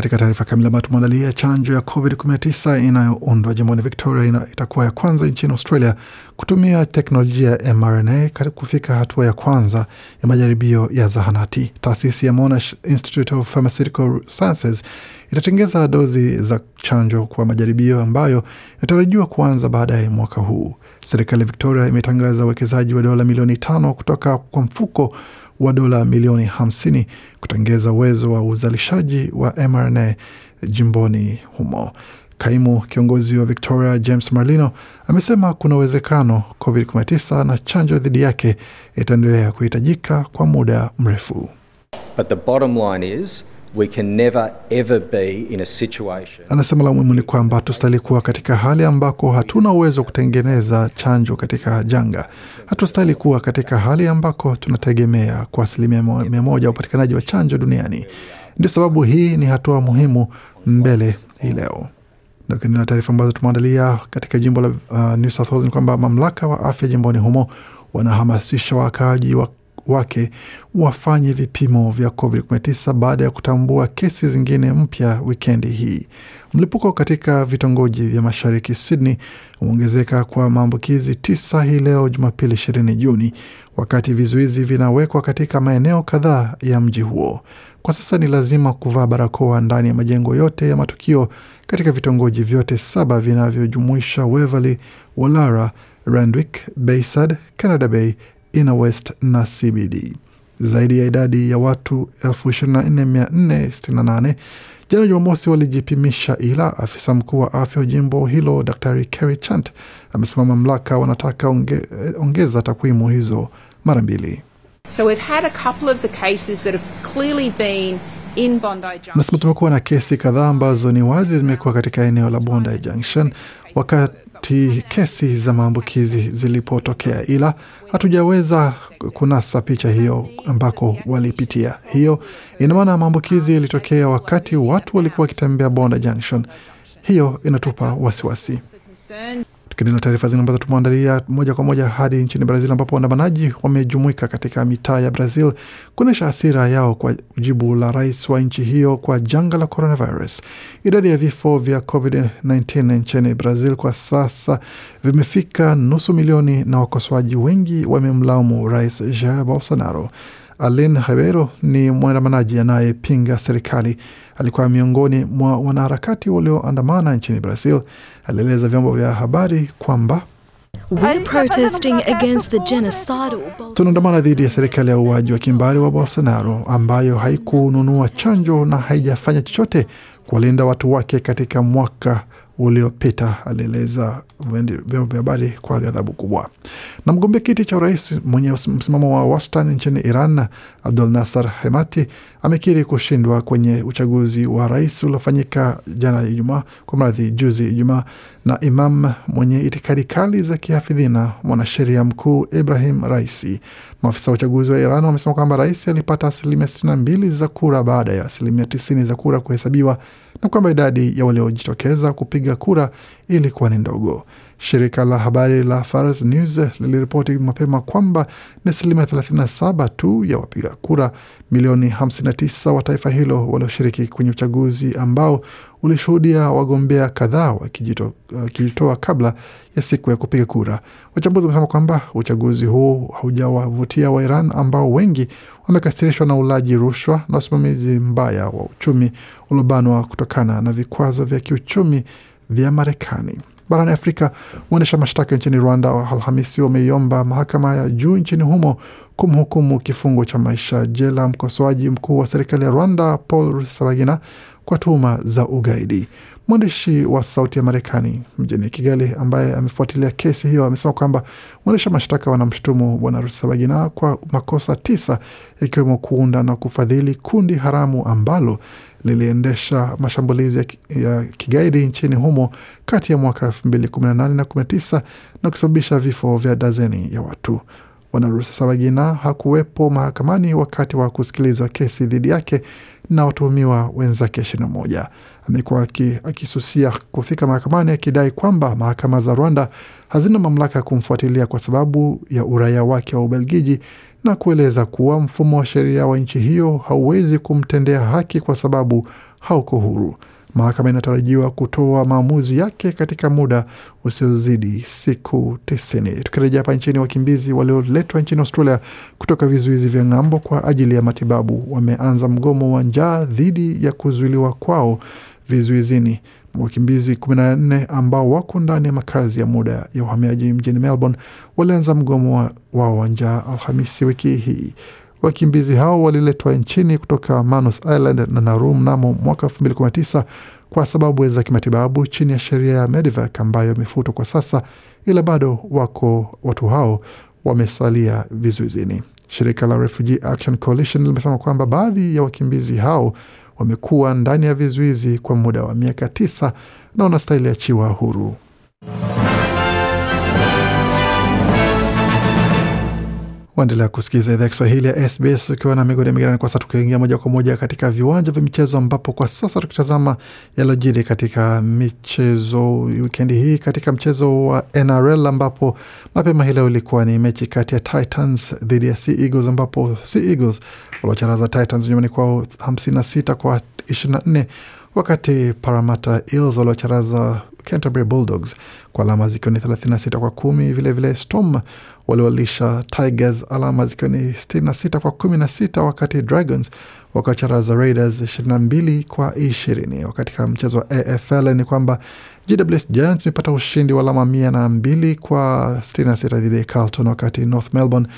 Katika taarifa kamili ambayo tumeandalia, chanjo ya COVID-19 inayoundwa jimboni Victoria itakuwa ya kwanza nchini Australia kutumia teknolojia ya mRNA kufika hatua ya kwanza ya majaribio ya zahanati. Taasisi ya Monash Institute of Pharmaceutical Sciences itatengeza dozi za chanjo kwa majaribio ambayo inatarajiwa kuanza baadaye mwaka huu. Serikali ya Victoria imetangaza uwekezaji wa dola milioni tano kutoka kwa mfuko wa dola milioni 50 kutengeza uwezo wa uzalishaji wa mRNA jimboni humo. Kaimu kiongozi wa Victoria James Marlino amesema kuna uwezekano COVID-19 na chanjo dhidi yake itaendelea kuhitajika kwa muda mrefu. But the bottom line is we can never ever be in a situation Anasema la muhimu ni kwamba tustahili kuwa katika hali ambako hatuna uwezo wa kutengeneza chanjo katika janga. Hatustahili kuwa katika hali ambako tunategemea kwa asilimia mia moja upatikanaji wa chanjo duniani. Ndio sababu hii ni hatua muhimu mbele hii leo. Na taarifa ambazo tumeandalia katika jimbo la uh, New South Wales ni kwamba mamlaka wa afya jimboni humo wanahamasisha wakaaji wa wake wafanye vipimo vya COVID-19 baada ya kutambua kesi zingine mpya wikendi hii. Mlipuko katika vitongoji vya mashariki Sydney umeongezeka kwa maambukizi tisa hii leo Jumapili 20 Juni, wakati vizuizi vinawekwa katika maeneo kadhaa ya mji huo. Kwa sasa ni lazima kuvaa barakoa ndani ya majengo yote ya matukio katika vitongoji vyote saba vinavyojumuisha Waverley, Wallara, Randwick, Bayside, Canada Bay, Inner West na CBD. Zaidi ya idadi ya watu 24468 jana Jumamosi walijipimisha, ila afisa mkuu wa afya wa jimbo hilo Dr Kerry Chant amesema mamlaka wanataka onge, ongeza takwimu hizo mara mbili. So we've had a couple of the cases that have clearly been in Bondi Junction. Nasema tumekuwa na kesi kadhaa ambazo ni wazi zimekuwa katika eneo la Bondi Junction wakati kesi za maambukizi zilipotokea, ila hatujaweza kunasa picha hiyo ambako walipitia. Hiyo ina maana maambukizi yalitokea wakati watu walikuwa wakitembea Bondi Junction. Hiyo inatupa wasiwasi. Concern Tukiendelea taarifa zingine ambazo tumeandalia moja kwa moja hadi nchini Brazil ambapo waandamanaji wamejumuika katika mitaa ya Brazil kuonyesha hasira yao kwa jibu la rais wa nchi hiyo kwa janga la coronavirus. Idadi ya vifo vya COVID-19 nchini Brazil kwa sasa vimefika nusu milioni na wakosoaji wengi wamemlaumu rais Jair Bolsonaro. Aline Ribeiro ni mwandamanaji anayepinga serikali. Alikuwa miongoni mwa wanaharakati walioandamana nchini Brazil. Alieleza vyombo vya habari kwamba We're protesting against the genocidal tunaandamana dhidi ya serikali ya uaji wa kimbari wa Bolsonaro ambayo haikununua chanjo na haijafanya chochote kuwalinda watu wake katika mwaka uliopita, alieleza vyombo vya habari kwa ghadhabu kubwa. Na mgombea kiti cha urais mwenye msimamo wa wastani nchini Iran, Abdul Nasser Hemati amekiri kushindwa kwenye uchaguzi wa rais uliofanyika jana Ijumaa, kwa mradhi juzi Ijumaa, na imam mwenye itikadi kali za kihafidhina, mwanasheria mkuu Ibrahim Raisi. Maafisa wa uchaguzi wa Iran wamesema kwamba rais alipata asilimia 62 za kura baada ya asilimia 90 za kura kuhesabiwa na kwamba idadi ya waliojitokeza kupiga kura ilikuwa ni ndogo. Shirika la habari la Fars News liliripoti mapema kwamba ni asilimia 37 tu ya wapiga kura milioni 59 wa taifa hilo walioshiriki kwenye uchaguzi ambao ulishuhudia wagombea kadhaa wakijitoa kabla ya siku ya kupiga kura. Wachambuzi wamesema kwamba uchaguzi huu haujawavutia wa Iran ambao wengi wamekasirishwa na ulaji rushwa na usimamizi mbaya wa uchumi uliobanwa kutokana na vikwazo vya kiuchumi vya Marekani. Barani Afrika, waendesha mashtaka nchini Rwanda Alhamisi wameiomba mahakama ya juu nchini humo kumhukumu kifungo cha maisha jela mkosoaji mkuu wa serikali ya Rwanda Paul Rusesabagina kwa tuhuma za ugaidi. Mwandishi wa Sauti ya Marekani mjini Kigali ambaye amefuatilia kesi hiyo amesema kwamba mwendesha mashtaka wanamshutumu Bwana Rusesabagina kwa makosa tisa ikiwemo kuunda na kufadhili kundi haramu ambalo liliendesha mashambulizi ya, kigaidi nchini humo kati ya mwaka 2018 na 19 na kusababisha vifo vya dazeni ya watu. Bwana Rusesabagina hakuwepo mahakamani wakati wa kusikilizwa kesi dhidi yake na watuhumiwa wenzake ishirini na moja. Amekuwa akisusia kufika mahakamani akidai kwamba mahakama za Rwanda hazina mamlaka ya kumfuatilia kwa sababu ya uraia wake wa Ubelgiji na kueleza kuwa mfumo wa sheria wa nchi hiyo hauwezi kumtendea haki kwa sababu hauko huru. Mahakama inatarajiwa kutoa maamuzi yake katika muda usiozidi siku tisini. Tukirejea hapa nchini, wakimbizi walioletwa nchini Australia kutoka vizuizi vya ng'ambo kwa ajili ya matibabu wameanza mgomo wa njaa dhidi ya kuzuiliwa kwao vizuizini. Wakimbizi 14 ambao wako ndani ya makazi ya muda ya uhamiaji mjini Melbourne walianza mgomo wao wa njaa Alhamisi wiki hii. Wakimbizi hao waliletwa nchini kutoka Manus Island na Nauru mnamo mwaka 2019 kwa sababu za kimatibabu chini ya sheria ya Medevac ambayo imefutwa kwa sasa, ila bado wako watu hao wamesalia vizuizini. Shirika la Refugee Action Coalition limesema kwamba baadhi ya wakimbizi hao wamekuwa ndani ya vizuizi kwa muda wa miaka tisa na wanastahili achiwa huru. Waendelea kusikiliza idhaa ya Kiswahili ya SBS ukiwa na migodi migirani. Kwa sasa tukiingia moja kwa moja katika viwanja vya michezo, ambapo kwa sasa tukitazama yalojiri katika michezo wikendi hii, katika mchezo wa NRL ambapo mapema hii leo ilikuwa ni mechi kati ya Titans dhidi ya Sea Eagles, ambapo Sea Eagles waliocharaza Titans nyumbani kwao 56 kwa 24 wakati Parramatta Eels waliocharaza Canterbury Bulldogs kwa alama zikiwa ni 36 kwa kumi. Vilevile vile Storm waliwalisha Tigers alama zikiwa ni 66 kwa 16, wakati Dragons wakacharaza Raiders 22 kwa 20. Wakati mchezo wa AFL ni kwamba GWS Giants imepata ushindi wa alama mia na mbili kwa 66 dhidi ya Carlton, wakati North Melbourne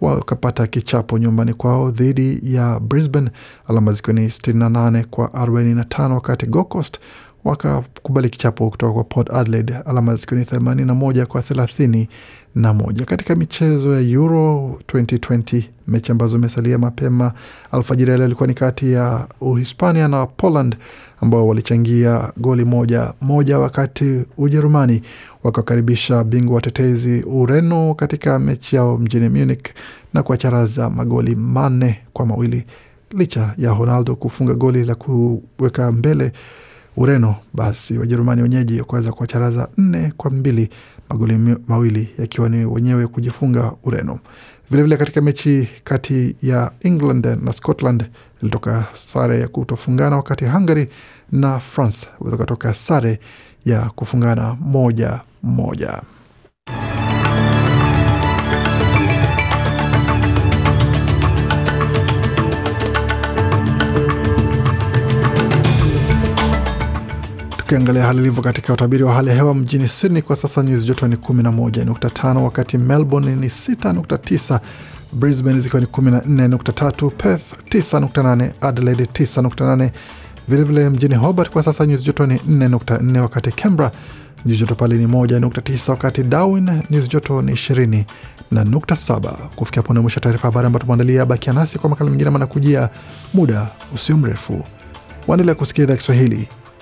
wakapata kichapo nyumbani kwao dhidi ya Brisbane alama zikiwa ni 68 kwa 45, wakati Gold Coast wakakubali kichapo kutoka kwa Port Adelaide alama zikiwa ni 81 kwa 31. Katika michezo ya Euro 2020 mechi ambazo imesalia mapema alfajiri leo ilikuwa ni kati ya Uhispania na Poland ambao walichangia goli moja moja, wakati Ujerumani wakakaribisha bingwa watetezi Ureno katika mechi yao mjini Munich na kuwacharaza magoli manne kwa mawili licha ya Ronaldo kufunga goli la kuweka mbele Ureno, basi Wajerumani wenyeji kuweza kuwacharaza nne kwa mbili, magoli mawili yakiwa ni wenyewe kujifunga Ureno. Vilevile vile katika mechi kati ya England na Scotland ilitoka sare ya kutofungana, wakati Hungary na France wakatoka sare ya kufungana moja moja. Tukiangalia hali ilivyo katika utabiri wa hali ya hewa mjini Sydney kwa sasa nyuzi joto ni 11.5, wakati Melbourne ni 6.9, Brisbane zikiwa ni 14.3, Perth 9.8, Adelaide 9.8. Vilevile mjini Hobart kwa sasa nyuzi joto ni 4.4, wakati Canberra nyuzi joto pale ni 1.9, wakati Darwin nyuzi joto ni 20 na nukta saba. Mwisho taarifa habari ambayo tumeandalia. Bakia nasi kwa makala mengine manakujia muda usio mrefu. Waendelea kusikia idhaa Kiswahili